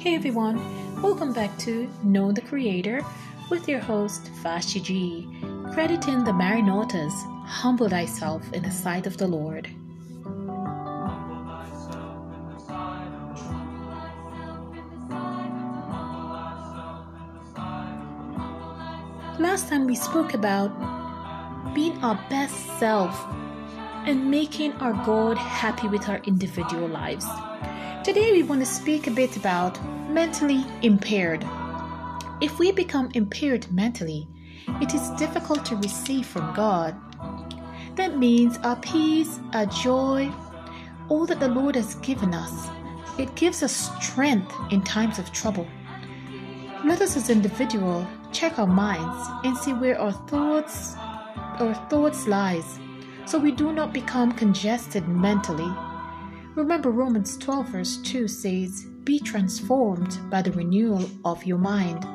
Hey everyone, welcome back to Know the Creator with your host Vashti G, crediting the Maranotas, humble thyself in the sight of the Lord. Last time we spoke about being our best self and making our God happy with our individual lives. Today we want to speak a bit about mentally impaired. If we become impaired mentally, it is difficult to receive from God. That means our peace, our joy, all that the Lord has given us, it gives us strength in times of trouble. Let us as individuals check our minds and see where our thoughts our thoughts lies so we do not become congested mentally. Remember Romans 12 verse 2 says, "Be transformed by the renewal of your mind."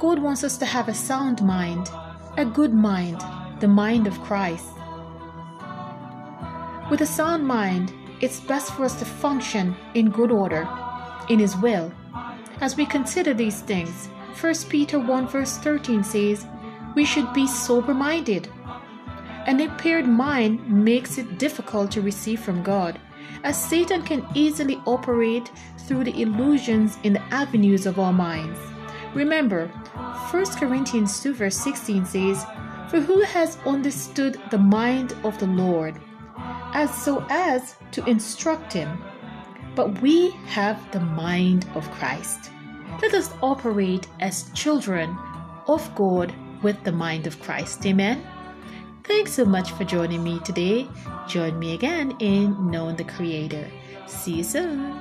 God wants us to have a sound mind, a good mind, the mind of Christ. With a sound mind, it's best for us to function in good order, in His will. As we consider these things, 1 Peter 1 verse 13 says, We should be sober minded. An impaired mind makes it difficult to receive from God, as Satan can easily operate through the illusions in the avenues of our minds. Remember, 1 Corinthians 2 verse 16 says, For who has understood the mind of the Lord, as so as to instruct him? But we have the mind of Christ. Let us operate as children of God with the mind of Christ. Amen. Thanks so much for joining me today. Join me again in Knowing the Creator. See you soon.